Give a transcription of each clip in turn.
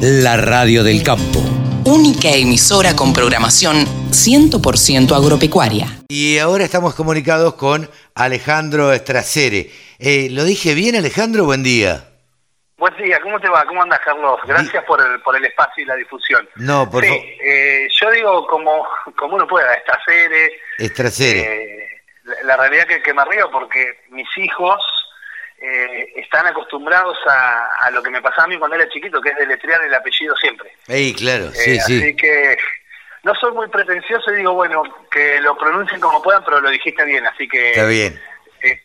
la radio del campo. Única emisora con programación 100% agropecuaria. Y ahora estamos comunicados con Alejandro Estracere. Eh, ¿Lo dije bien, Alejandro? Buen día. Buen día, ¿cómo te va? ¿Cómo andas, Carlos? Gracias por el, por el espacio y la difusión. No, por sí, favor. eh, yo digo como, como uno pueda, Estracere. Estracere. Eh, la, la realidad que, que me río porque mis hijos eh, están acostumbrados a, a, lo que me pasaba a mí cuando era chiquito, que es deletrear el apellido siempre. Ey, claro, sí, Eh, sí. Así que no soy muy pretencioso y digo, bueno, que lo pronuncien como puedan, pero lo dijiste bien, así que... Está bien, eh,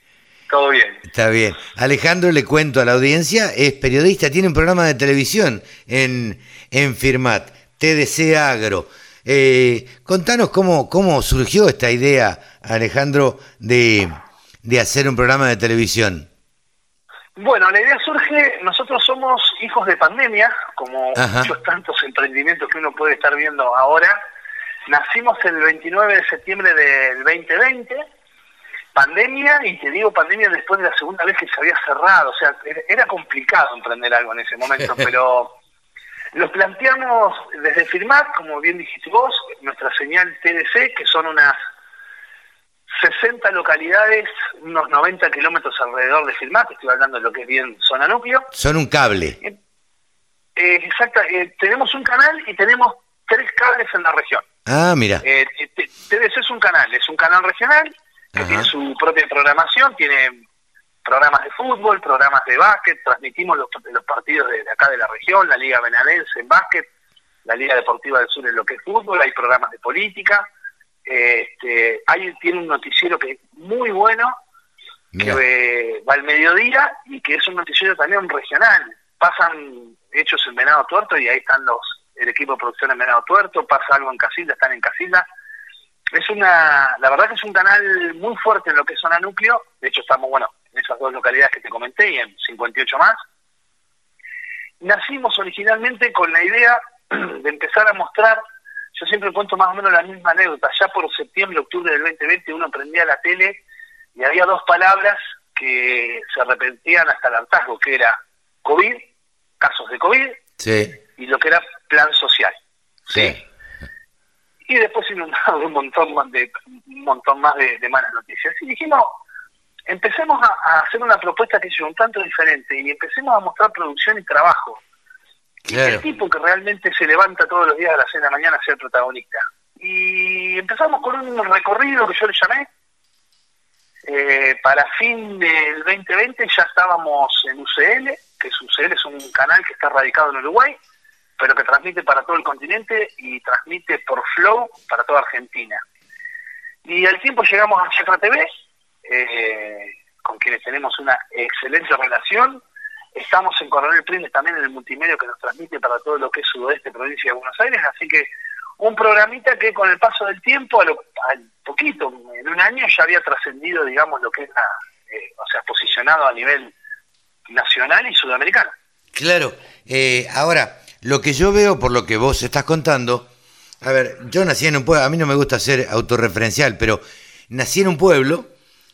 todo bien. está bien. Alejandro, le cuento a la audiencia, es periodista, tiene un programa de televisión en, en Firmat, TDC Agro. Eh, contanos cómo, cómo surgió esta idea, Alejandro, de, de hacer un programa de televisión. Bueno, la idea surge, nosotros somos hijos de pandemia, como Ajá. muchos tantos emprendimientos que uno puede estar viendo ahora. Nacimos el 29 de septiembre del 2020, pandemia, y te digo pandemia después de la segunda vez que se había cerrado, o sea, era- complicado emprender algo en ese momento, pero lo planteamos desde Firmat, como bien dijiste vos, nuestra señal TDC, que son unas 60 localidades, unos 90 kilómetros alrededor de Firmat, estoy hablando de lo que es bien zona núcleo. Son un cable. Eh, exacta, eh, tenemos un canal y tenemos tres cables en la región. Ah, mira. Eh, TDC es un canal, es un canal regional que Ajá. tiene su propia programación, tiene programas de fútbol, programas de básquet, transmitimos los, los partidos de, de acá de la región, la Liga Benadense en básquet, la Liga Deportiva del Sur en lo que es fútbol, hay programas de política, este, hay, tiene un noticiero que es muy bueno, Mira. que eh, va al mediodía y que es un noticiero también regional. Pasan hechos en Venado Tuerto y ahí están los el equipo de producción en Venado Tuerto, pasa algo en Casilda, están en Casilda. Es una, la verdad que es un canal muy fuerte en lo que es zona núcleo, de hecho estamos, bueno, en esas dos localidades que te comenté y en 58 más. Nacimos originalmente con la idea de empezar a mostrar, yo siempre cuento más o menos la misma anécdota, ya por septiembre, octubre del 2020 uno prendía la tele y había dos palabras que se repetían hasta el hartazgo, que era COVID, casos de COVID, Sí, y lo que era plan social. sí. Y después inundado de un montón más de, un montón más de, de malas noticias. Y dijimos, empecemos a, a hacer una propuesta que sea un tanto diferente y empecemos a mostrar producción y trabajo. Claro. El tipo que realmente se levanta todos los días a las 6 de la mañana a ser protagonista. Y empezamos con un recorrido que yo le llamé. Eh, para fin del 2020 ya estábamos en UCL, que es UCL es un canal que está radicado en Uruguay, pero que transmite para todo el continente y transmite por Flow para toda Argentina. Y al tiempo llegamos a Chacra TV, eh, con quienes tenemos una excelente relación. Estamos en Coronel Prindes también en el multimedio que nos transmite para todo lo que es sudoeste, provincia de Buenos Aires, así que un programita que con el paso del tiempo, a lo, al poquito, en un año ya había trascendido, digamos, lo que es la, eh, o sea, posicionado a nivel nacional y sudamericano. Claro. Eh, ahora, lo que yo veo por lo que vos estás contando, a ver, yo nací en un pueblo, a mí no me gusta ser autorreferencial, pero nací en un pueblo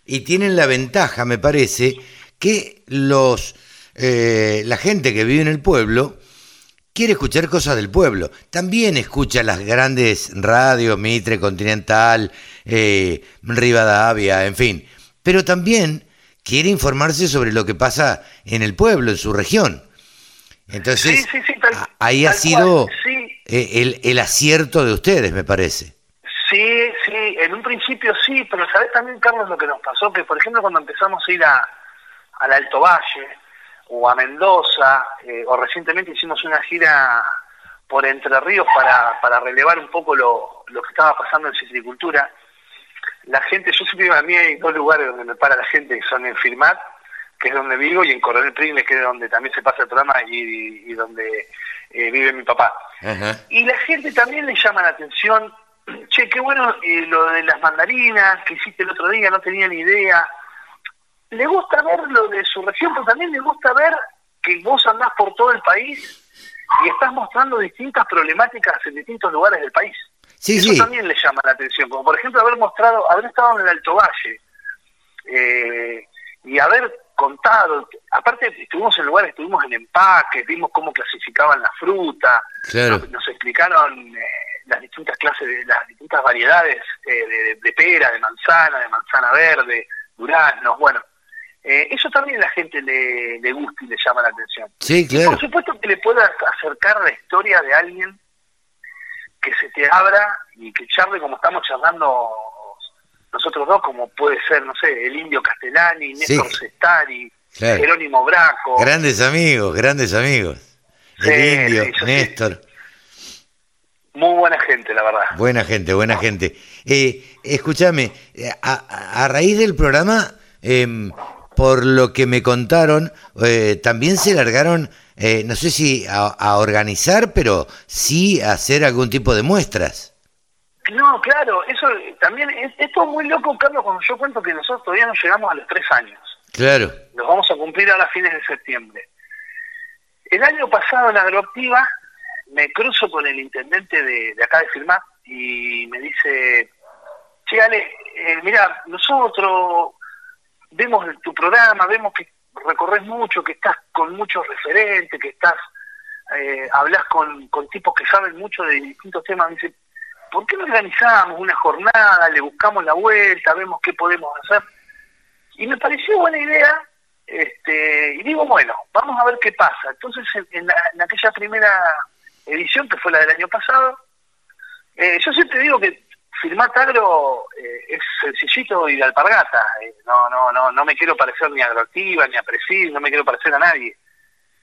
y tienen la ventaja, me parece, que los eh, la gente que vive en el pueblo quiere escuchar cosas del pueblo. También escucha las grandes radios, Mitre, Continental, eh, Rivadavia, en fin. Pero también quiere informarse sobre lo que pasa en el pueblo, en su región. Entonces, Sí, sí, sí, tal- a- ahí ha sido cual, eh, el, el acierto de ustedes, me parece. Sí, sí, en un principio sí, pero ¿sabés también, Carlos, lo que nos pasó? Que, por ejemplo, cuando empezamos a ir a, al Alto Valle o a Mendoza, eh, o recientemente hicimos una gira por Entre Ríos para, para relevar un poco lo, lo que estaba pasando en citricultura, la gente, yo siempre a mí hay dos lugares donde me para la gente, que son en Firmat, que es donde vivo, y en Coronel Pringles, que es donde también se pasa el programa y, y donde eh, vive mi papá. Y la gente también le llama la atención, che, qué bueno eh, lo de las mandarinas que hiciste el otro día, no tenía ni idea. Le gusta ver lo de su región, pero también le gusta ver que vos andás por todo el país y estás mostrando distintas problemáticas en distintos lugares del país. Sí, Eso sí. también le llama la atención, como por ejemplo haber mostrado, haber estado en el Alto Valle eh, y haber contado. Aparte, estuvimos en lugares, estuvimos en empaque, vimos cómo clasificaban la fruta, Claro. nos, nos explicaron eh, las distintas clases, de las distintas variedades eh, de, de pera, de manzana, de manzana verde, duraznos, bueno. Eh, eso también a la gente le, le gusta y le llama la atención. Sí, Por claro. supuesto que le puedas acercar la historia de alguien que se te abra y que charle como estamos charlando nosotros dos, como puede ser, no sé, el indio Castellani, Sí. Néstor Sestari, Claro. Jerónimo Braco. Grandes amigos, grandes amigos. El Sí, indio, sí, sí. Néstor. Muy buena gente, la verdad. Buena gente, buena gente. Eh, escúchame, eh, a, a raíz del programa, em, por lo que me contaron, eh, también se largaron, eh, no sé si a, a organizar, pero sí a hacer algún tipo de muestras. No, claro, eso también es, esto es muy loco, Carlos, cuando yo cuento que nosotros todavía no llegamos a los tres años. Claro, Los vamos a cumplir a fines de septiembre. El año pasado en Agroactiva me cruzo con el intendente de, de acá de Firmat y me dice, che Ale, eh, mira, nosotros vemos tu programa, vemos que recorres mucho, que estás con muchos referentes, que estás, eh, hablas con, con tipos que saben mucho de distintos temas. Dice, ¿por qué no organizamos una jornada, le buscamos la vuelta, vemos qué podemos hacer? Y me pareció buena idea, este, y digo, bueno, vamos a ver qué pasa. Entonces, en, en la- en aquella primera edición, que fue la del año pasado, eh, yo siempre digo que Firmat Agro eh, es sencillito y de alpargata. eh, no, no, no, no me quiero parecer ni a Agroactiva, ni a Presil, no me quiero parecer a nadie.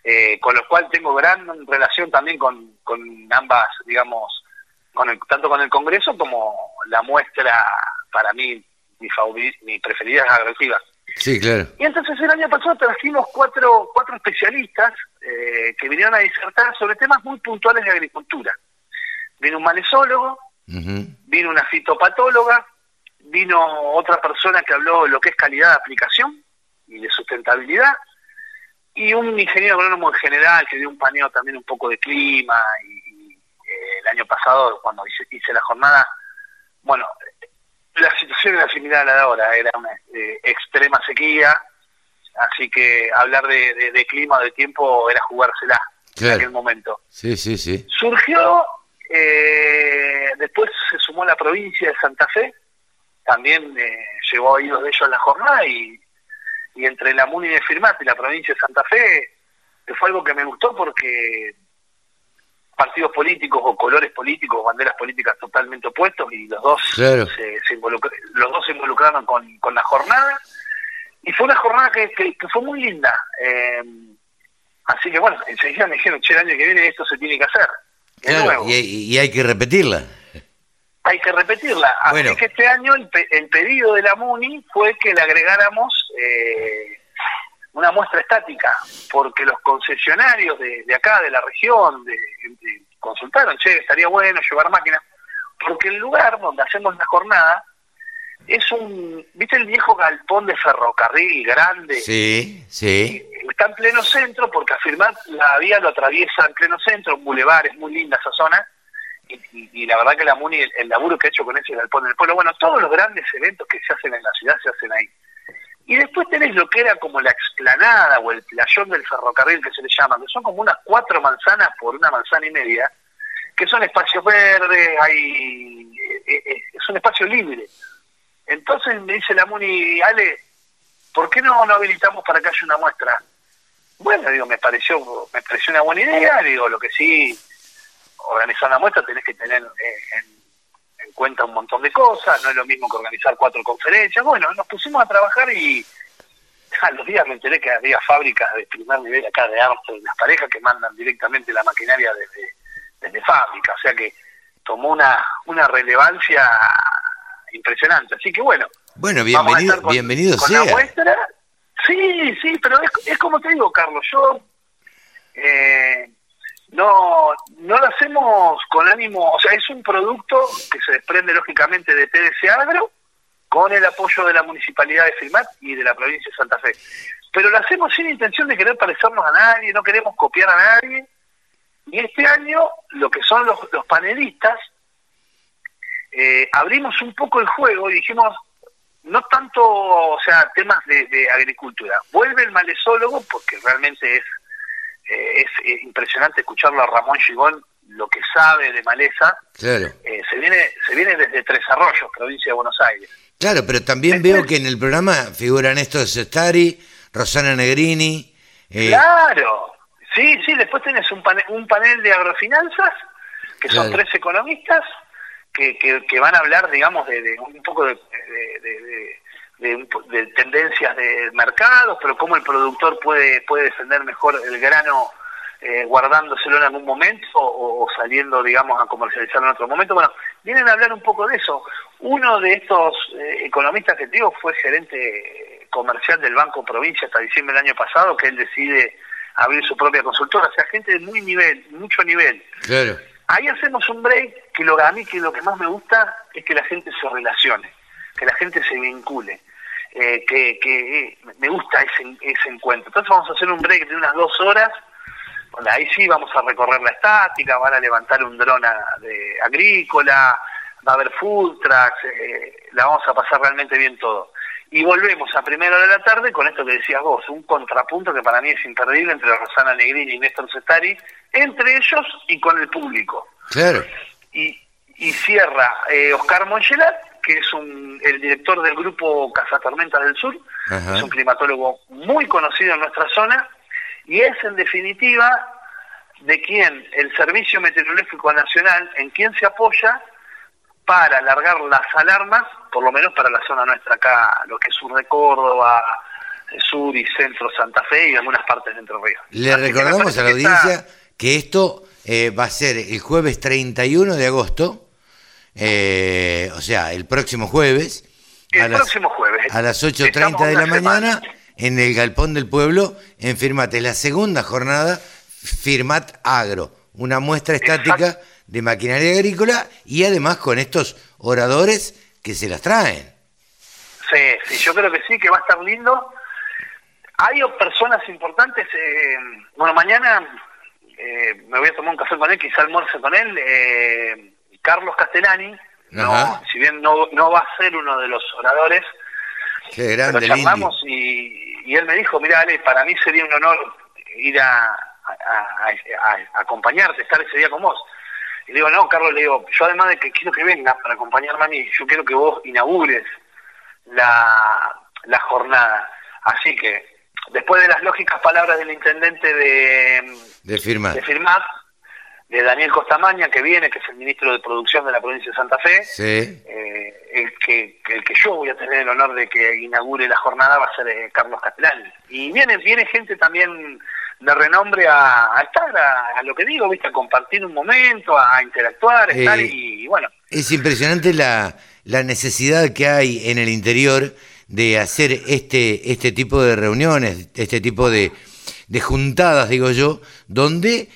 Eh, con lo cual tengo gran relación también con, con ambas, digamos, con el- tanto con el Congreso como la muestra, para mí, mi, favori- mi preferida es Agroactiva. sí, claro. Y entonces el año pasado trajimos cuatro, cuatro especialistas eh, que vinieron a disertar sobre temas muy puntuales de agricultura. Vino un malezólogo, Vino una fitopatóloga, vino otra persona que habló de lo que es calidad de aplicación y de sustentabilidad, y un ingeniero agrónomo en general que dio un paneo también un poco de clima, y, eh, el año pasado cuando hice, hice la jornada, bueno, la situación era similar a la de ahora, era una eh, extrema sequía, así que hablar de, de- de clima de tiempo era jugársela en aquel momento. Sí, sí, sí. Surgió, eh, después se sumó la provincia de Santa Fe, también eh, llegó a oídos de ellos la jornada y, y entre la MUNI de Firmat y la provincia de Santa Fe que fue algo que me gustó porque partidos políticos o colores políticos, banderas políticas totalmente opuestos y los dos Claro. se, se los dos se involucraron con, con la jornada y fue una jornada que, que- que fue muy linda. eh, así que bueno, enseguida me dijeron, che, el año que viene esto se tiene que hacer. Claro, y, y hay que repetirla. hay que repetirla. Así Bueno. que este año el, pe- el pedido de la MUNI fue que le agregáramos eh, una muestra estática, porque los concesionarios de, de acá, de la región, de, de- consultaron, che, estaría bueno llevar máquinas, porque el lugar donde hacemos la jornada es un, ¿viste el viejo galpón de ferrocarril grande? Sí, sí. está en pleno centro porque afirmar la vía lo atraviesa en pleno centro, un bulevar, es muy linda esa zona. Y, y- y la verdad que la MUNI, el, el laburo que ha hecho con ese galpón del pueblo, bueno, todos los grandes eventos que se hacen en la ciudad se hacen ahí. Y después tenés lo que era como la explanada o el playón del ferrocarril que se le llama, que son como unas cuatro manzanas por una manzana y media, que son espacios verdes, hay, eh, eh, es un espacio libre. Entonces me dice la MUNI, Ale, ¿por qué no, habilitamos para que haya una muestra? Bueno, digo, me pareció, me pareció una buena idea, digo, lo que sí, organizar una muestra tenés que tener eh, en, en cuenta un montón de cosas, no es lo mismo que organizar cuatro conferencias. Bueno, nos pusimos a trabajar y a los días me enteré que había fábricas de primer nivel acá de Armstrong, las parejas que mandan directamente la maquinaria desde, desde fábrica, o sea que tomó una, una relevancia impresionante. Así que bueno, Bueno, bienvenido, con- bienvenido con sea. la muestra. Sí, sí, pero es, es como te digo, Carlos, yo eh, no, no lo hacemos con ánimo, o sea, es un producto que se desprende lógicamente de TDC Agro con el apoyo de la Municipalidad de Filmat y de la provincia de Santa Fe. Pero lo hacemos sin intención de querer parecernos a nadie, no queremos copiar a nadie. Y este año, lo que son los, los panelistas, eh, abrimos un poco el juego y dijimos, no tanto, o sea, temas de, agricultura. Vuelve el malezólogo porque realmente es, eh, es impresionante escucharlo a Ramón Gigón, lo que sabe de maleza. Claro. Eh, se, viene, se viene desde Tres Arroyos, provincia de Buenos Aires. Claro, pero también veo que en el programa figuran estos Stari, Rosana Negrini. Eh, claro, sí, sí, después tenés un panel, un panel de agrofinanzas, que son tres economistas, que, que, van a hablar, digamos, de, un poco de, de, tendencias de mercados, pero cómo el productor puede, puede defender mejor el grano eh, guardándoselo en algún momento o, saliendo, digamos, a comercializarlo en otro momento. Bueno, vienen a hablar un poco de eso. Uno de estos eh, economistas que digo fue gerente comercial del Banco Provincia hasta diciembre del año pasado, que él decide abrir su propia consultora, o sea, gente de muy nivel, mucho nivel. Claro. Ahí hacemos un break que lo, a mí que lo que más me gusta es que la gente se relacione, que la gente se vincule. Eh, que, que me gusta ese, encuentro. Entonces vamos a hacer un break de unas dos horas ahí sí vamos a recorrer la estática, van a levantar un dron agrícola, va a haber food trucks, eh, la vamos a pasar realmente bien todo. Y volvemos a primera hora de la tarde con esto que decías vos, un contrapunto que para mí es imperdible entre Rosana Negrini y Néstor Cestari, entre ellos y con el público. Claro. Y, y cierra eh, Oscar Monchelat, que es un, el director del grupo Tormentas del Sur, es un climatólogo muy conocido en nuestra zona, y es en definitiva de quién el Servicio Meteorológico Nacional, en quién se apoya para alargar las alarmas, por lo menos para la zona nuestra acá, lo que es sur de Córdoba, sur y centro Santa Fe y algunas partes de Entre Ríos. Le recordamos a la audiencia que esto eh, va a ser el jueves 31 de agosto, eh, o sea, el próximo jueves. El próximo jueves. A las 8.30 de la mañana en el Galpón del Pueblo en Firmate. La segunda jornada, Firmat Agro, una muestra estática de maquinaria agrícola y además con estos oradores que se las traen. Sí, sí, yo creo que sí, que va a estar lindo. Hay personas importantes, eh, bueno, mañana eh, me voy a tomar un café con él, quizá almuerce con él, eh, Carlos Castellani, no, si bien no, no va a ser uno de los oradores, Qué grande, pero charlamos y, y él me dijo, mira, Ale, para mí sería un honor ir a, acompañarte, estar ese día con vos. Y le digo, no, Carlos, le digo, yo además de que quiero que vengas para acompañarme a mí, yo quiero que vos inaugures la, la jornada. Así que, después de las lógicas palabras del intendente de, de, firmar. de firmar, de Daniel Costamaña, que viene, que es el ministro de Producción de la provincia de Santa Fe, sí. Eh, el, que, el que yo voy a tener el honor de que inaugure la jornada va a ser eh, Carlos Castellani. Y viene, viene gente también de renombre a, estar, a, lo que digo, ¿viste? a compartir un momento, a interactuar, a estar eh, y, bueno. Es impresionante la, la necesidad que hay en el interior de hacer este, este tipo de reuniones, este tipo de, de juntadas, digo yo, donde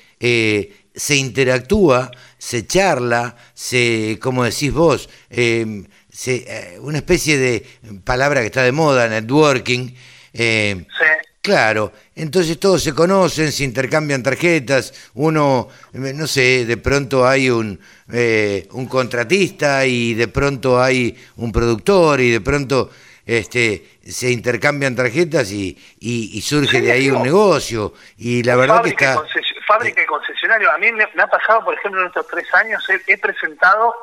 se interactúa, se charla, se, como decís vos, em, se, eh, una especie de palabra que está de moda, networking. Em, sí. Claro, entonces todos se conocen, se intercambian tarjetas, uno, no sé, de pronto hay un, eh, un contratista y de pronto hay un productor y de pronto este, se intercambian tarjetas y, y, surge de ahí un negocio. Y la verdad que está fábrica y concesionario. A mí me, ha pasado, por ejemplo, en estos tres años, he, presentado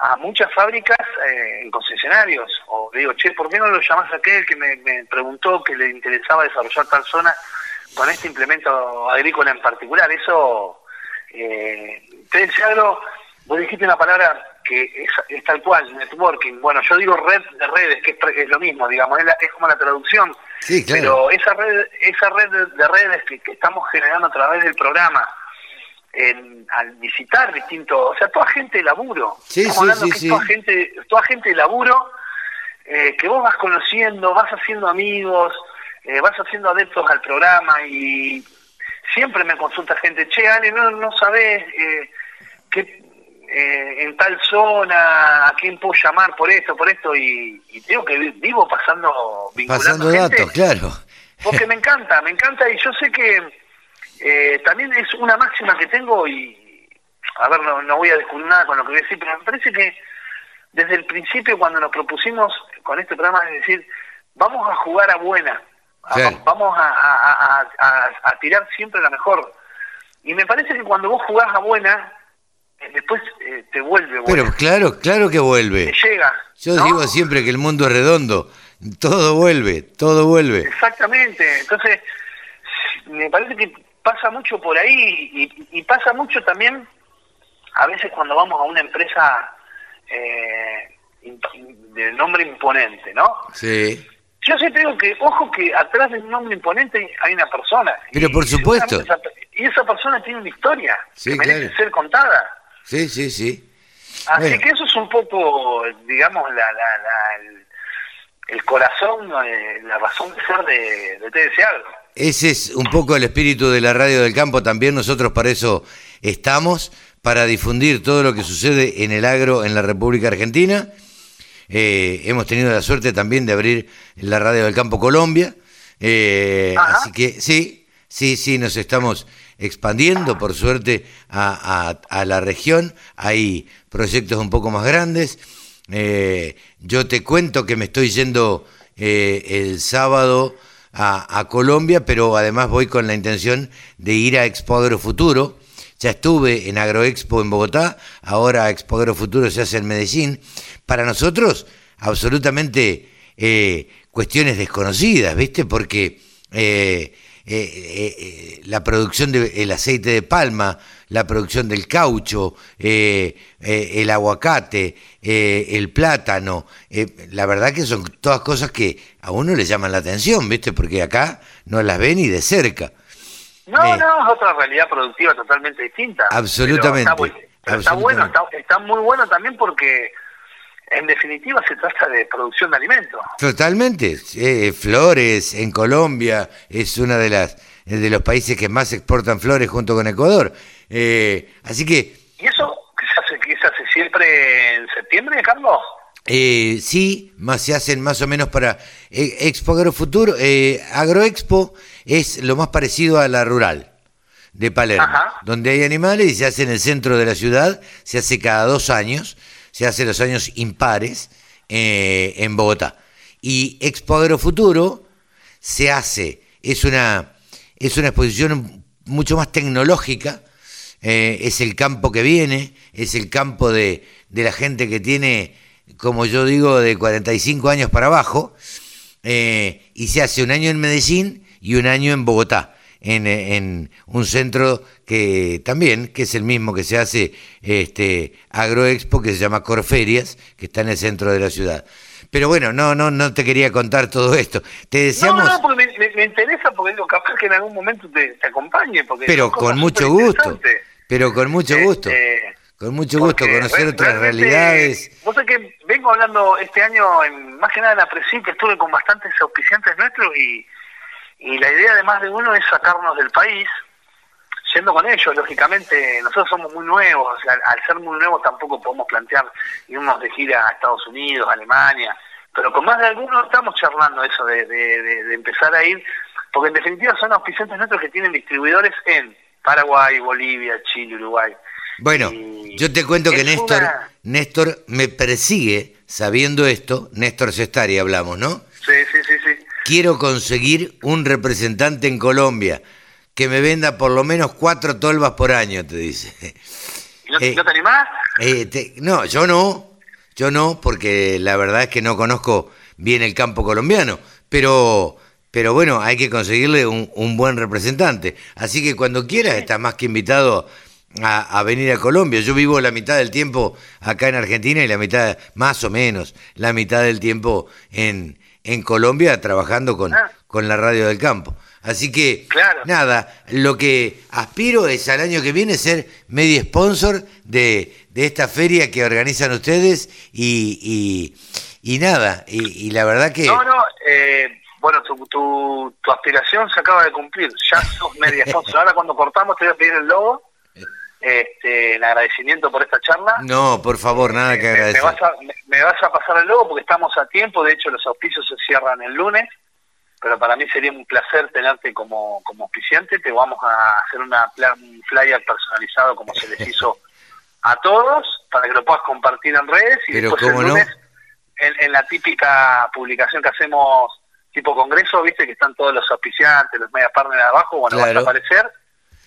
a muchas fábricas eh, en concesionarios. O digo, che, ¿por qué no lo llamás a aquel que me, preguntó que le interesaba desarrollar tal zona con este implemento agrícola en particular? Eso, eh, te decía algo, vos dijiste una palabra que es, tal cual, networking. Bueno, yo digo red de redes, que es, lo mismo, digamos, es, como la traducción. Sí, Pero esa red, esa red de, redes que, estamos generando a través del programa, al visitar distintos, o sea, toda gente de laburo. Sí, estamos hablando que toda gente, toda gente de laburo eh, que vos vas conociendo, vas haciendo amigos, eh, vas haciendo adeptos al programa y siempre me consulta gente, che, Ale, no, no sabés eh, qué eh, en tal zona, a quién puedo llamar por esto, por esto, y, y tengo que vivo pasando, pasando datos, claro. Porque me encanta, me encanta, y yo sé que eh, también es una máxima que tengo, y a ver, no, no voy a descubrir nada con lo que voy a decir, pero me parece que desde el principio cuando nos propusimos con este programa es decir, vamos a jugar a buena, vamos a, a, tirar siempre la mejor. Y me parece que cuando vos jugás a buena, eh, después eh, te vuelve buena. Pero claro, claro que vuelve. Te llega. Yo digo siempre que el mundo es redondo, todo vuelve, todo vuelve. Exactamente, entonces me parece que pasa mucho por ahí y, y pasa mucho también a veces cuando vamos a una empresa eh, de nombre imponente, ¿no? Sí. Yo siempre digo que, ojo, que atrás de un nombre imponente hay una persona. Pero por supuesto. y esa persona tiene una historia que merece ser contada. Sí, sí, sí. Así que eso es un poco, digamos, la, la, el, corazón, eh, la razón de ser de, de TDC Algo. Ese es un poco el espíritu de la radio del campo también. Nosotros para eso estamos para difundir todo lo que sucede en el agro en la República Argentina. Eh, hemos tenido la suerte también de abrir la radio del Campo Colombia. Eh, así que sí, sí, sí, nos estamos expandiendo, por suerte, a, la región. Hay proyectos un poco más grandes. Eh, yo te cuento que me estoy yendo el sábado a, a, Colombia, pero además voy con la intención de ir a Expo Agro Futuro ya estuve en Agroexpo en Bogotá, ahora Expo Agro Futuro se hace en Medellín. Para nosotros, absolutamente eh, cuestiones desconocidas, ¿viste? Porque eh, eh, la producción del aceite de palma, la producción del caucho, el aguacate, el plátano, la verdad que son todas cosas que a uno le llaman la atención, ¿viste? Porque acá no las ven ni de cerca. No, no, es otra realidad productiva totalmente distinta. Absolutamente. Está, bueno, está, muy bueno también porque en definitiva se trata de producción de alimentos. Totalmente. Eh, flores en Colombia es una de las de los países que más exportan flores junto con Ecuador. Eh, así que. ¿Y eso se hace, se hace siempre en septiembre, Carlos? Eh, sí, más se hacen más o menos para eh, Expo Agrofuturo. Eh, Agroexpo es lo más parecido a la rural de Palermo, donde hay animales y se hace en el centro de la ciudad, se hace cada dos años, se hace los años impares eh, en Bogotá. Y Expo Agrofuturo se hace, es una, es una exposición mucho más tecnológica, es el campo que viene, es el campo de, de la gente que tiene como yo digo, de 45 años para abajo, eh, y se hace un año en Medellín y un año en Bogotá, en, un centro que también, que es el mismo que se hace este Agroexpo, que se llama Corferias, que está en el centro de la ciudad. Pero bueno, no, no, no te quería contar todo esto. Te deseamos... No, no, porque me, interesa, porque digo, capaz que en algún momento te, acompañe. Porque pero con mucho gusto. Pero con mucho gusto. Este, con mucho gusto conocer otras realidades. Vos sabés que vengo hablando este año, en, más que nada en la presión, que estuve con bastantes auspiciantes nuestros y, y la idea de más de uno es sacarnos del país, yendo con ellos, lógicamente, nosotros somos muy nuevos, al, ser muy nuevos tampoco podemos plantear irnos de gira a Estados Unidos, Alemania, pero con más de algunos estamos charlando eso de, de, de empezar a ir, porque en definitiva son auspiciantes nuestros que tienen distribuidores en Paraguay, Bolivia, Chile, Uruguay. Bueno, yo te cuento que Néstor, Néstor me persigue sabiendo esto, Néstor Sestari hablamos, ¿no? Sí, sí, sí. Quiero conseguir un representante en Colombia que me venda por lo menos cuatro tolvas por año, te dice. ¿No, eh, te animás? Eh, no, yo no, yo no, porque la verdad es que no conozco bien el campo colombiano, pero, pero bueno, hay que conseguirle un, un buen representante. Así que cuando quieras, estás más que invitado a, venir a Colombia. Yo vivo la mitad del tiempo acá en Argentina y la mitad, más o menos, la mitad del tiempo en, en Colombia trabajando con, ah. con la radio del campo. Así que, nada, lo que aspiro es al año que viene ser medio sponsor de, de esta feria que organizan ustedes y, y, nada, y, la verdad que... No, no, eh, bueno, tu, tu, tu aspiración se acaba de cumplir, ya sos media sponsor. Ahora cuando cortamos te voy a pedir el logo este, el agradecimiento por esta charla. No, por favor, nada que agradecer. Me, vas a, pasar el logo porque estamos a tiempo, de hecho los auspicios se cierran el lunes, pero para mí sería un placer tenerte como, como auspiciante, te vamos a hacer una, un flyer personalizado como se les hizo a todos para que lo puedas compartir en redes y Pero después el no. lunes en, en la típica publicación que hacemos tipo congreso, viste que están todos los auspiciantes, los media partners abajo, bueno, Claro. vas a aparecer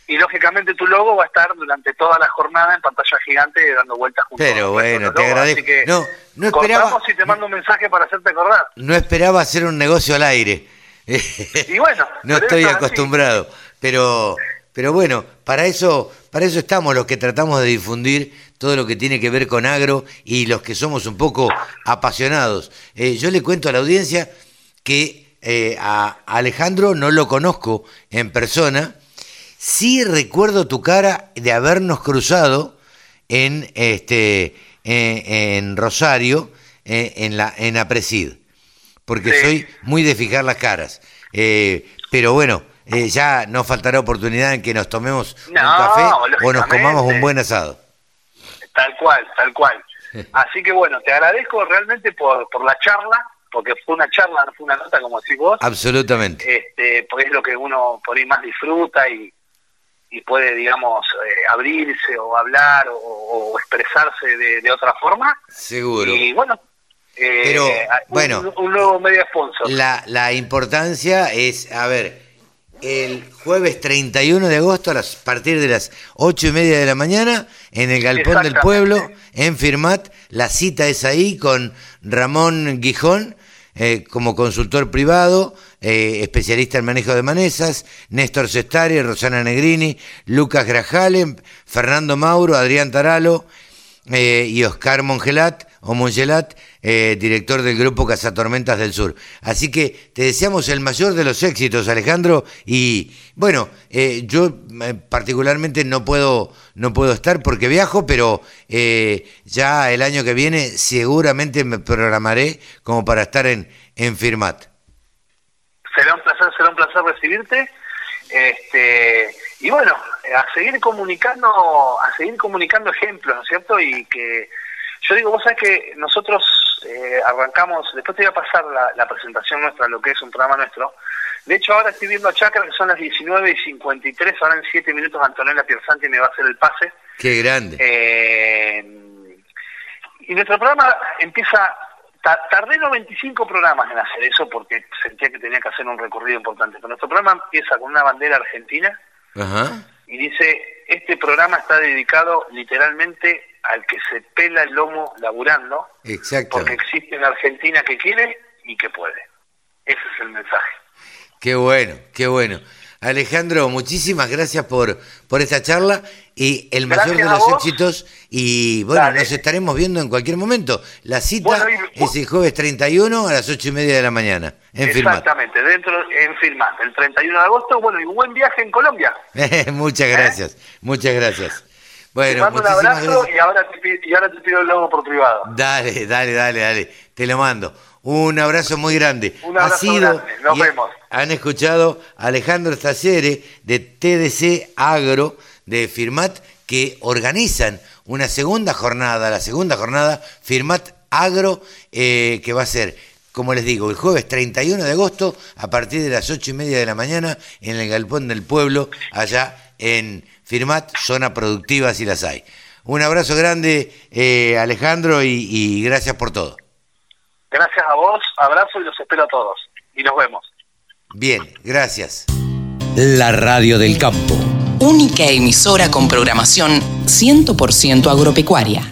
y lógicamente tu logo va a estar durante toda la jornada en pantalla gigante dando vueltas junto Pero bueno, te logo. agradezco. Así que No, no esperaba- y te mando un mensaje para hacerte acordar. No esperaba hacer un negocio al aire. Y bueno, no estoy así. acostumbrado, pero pero bueno, para eso para eso estamos los que tratamos de difundir todo lo que tiene que ver con agro y los que somos un poco apasionados. Eh, yo le cuento a la audiencia que eh, a Alejandro no lo conozco en persona, sí recuerdo tu cara de habernos cruzado en este en, en Rosario eh, en la en Apresid porque Sí. soy muy de fijar las caras. Eh, pero bueno, eh, ya no faltará oportunidad en que nos tomemos un café o nos comamos un buen asado. Tal cual, tal cual. Así que bueno, te agradezco realmente por, por la charla, porque fue una charla, no fue una nota como decís vos, Absolutamente. este, porque es lo que uno por ahí más disfruta y, y puede, digamos, eh, abrirse o hablar o, o expresarse de, de otra forma. Seguro. Y bueno, eh, Pero, bueno. un, un nuevo medio sponsor. La, la importancia es, a ver, el jueves 31 de agosto a las- partir de las ocho y media de la mañana en el Galpón del. Pueblo, en Firmat. La cita es ahí con Ramón Guijón eh, como consultor privado, eh, especialista en manejo de manesas, Néstor Sestari, Rosana Negrini, Lucas Grajalen, Fernando Mauro, Adrián Taralo eh, y Oscar Mongelat o Mongelat, eh, director del grupo Cazatormentas del Sur. Así que te deseamos el mayor de los éxitos, Alejandro, y bueno, yo particularmente no puedo, no puedo estar porque viajo, pero ya el año que viene seguramente me programaré como para estar en, en Firmat. Será un placer, será un placer recibirte. Este, y bueno, a seguir comunicando, a seguir comunicando ejemplos, ¿no es cierto? Y que yo digo, vos sabés que nosotros eh, arrancamos, después te voy a pasar la, la presentación nuestra, lo que es un programa nuestro. De hecho, ahora estoy viendo a Chacra, que son las 19 y 53, ahora en 7 minutos Antonella Piersanti me va a hacer el pase. Qué grande. Eh, y nuestro programa empieza, tardé 95 programas en hacer eso porque sentía que tenía que hacer un recorrido importante. Pero nuestro programa empieza con una bandera argentina Ajá. y dice, este programa está dedicado literalmente al que se pela el lomo laburando, Exacto. porque existe una Argentina que quiere y que puede. Ese es el mensaje. Qué bueno, qué bueno. Alejandro, muchísimas gracias por, por esta charla y el mayor Gracias de los éxitos. Y bueno, Dale. nos estaremos viendo en cualquier momento. La cita Bueno, y- es el jueves 31 a las ocho y media de la mañana en. Exactamente, dentro en Firmat, el 31 de agosto. Bueno, y un buen viaje en Colombia. muchas gracias, muchas gracias. Bueno, te mando un abrazo gracias. y ahora, te, y ahora te pido el logo por privado. Dale, dale, dale, dale. Te lo mando. Un abrazo muy grande. Un abrazo grande. Nos vemos. Han escuchado a Alejandro Stacere de TDC Agro de Firmat que organizan una segunda jornada, la segunda jornada Firmat Agro, eh, que va a ser, como les digo, el jueves 31 de agosto a partir de las ocho y media de la mañana en el Galpón del Pueblo, allá en Firmat, zona productiva si las hay. Un abrazo grande, eh, Alejandro, y, y gracias por todo. Gracias a vos, abrazo y los espero a todos. Y nos vemos. Bien, gracias. La radio del campo. Única emisora con programación 100% agropecuaria.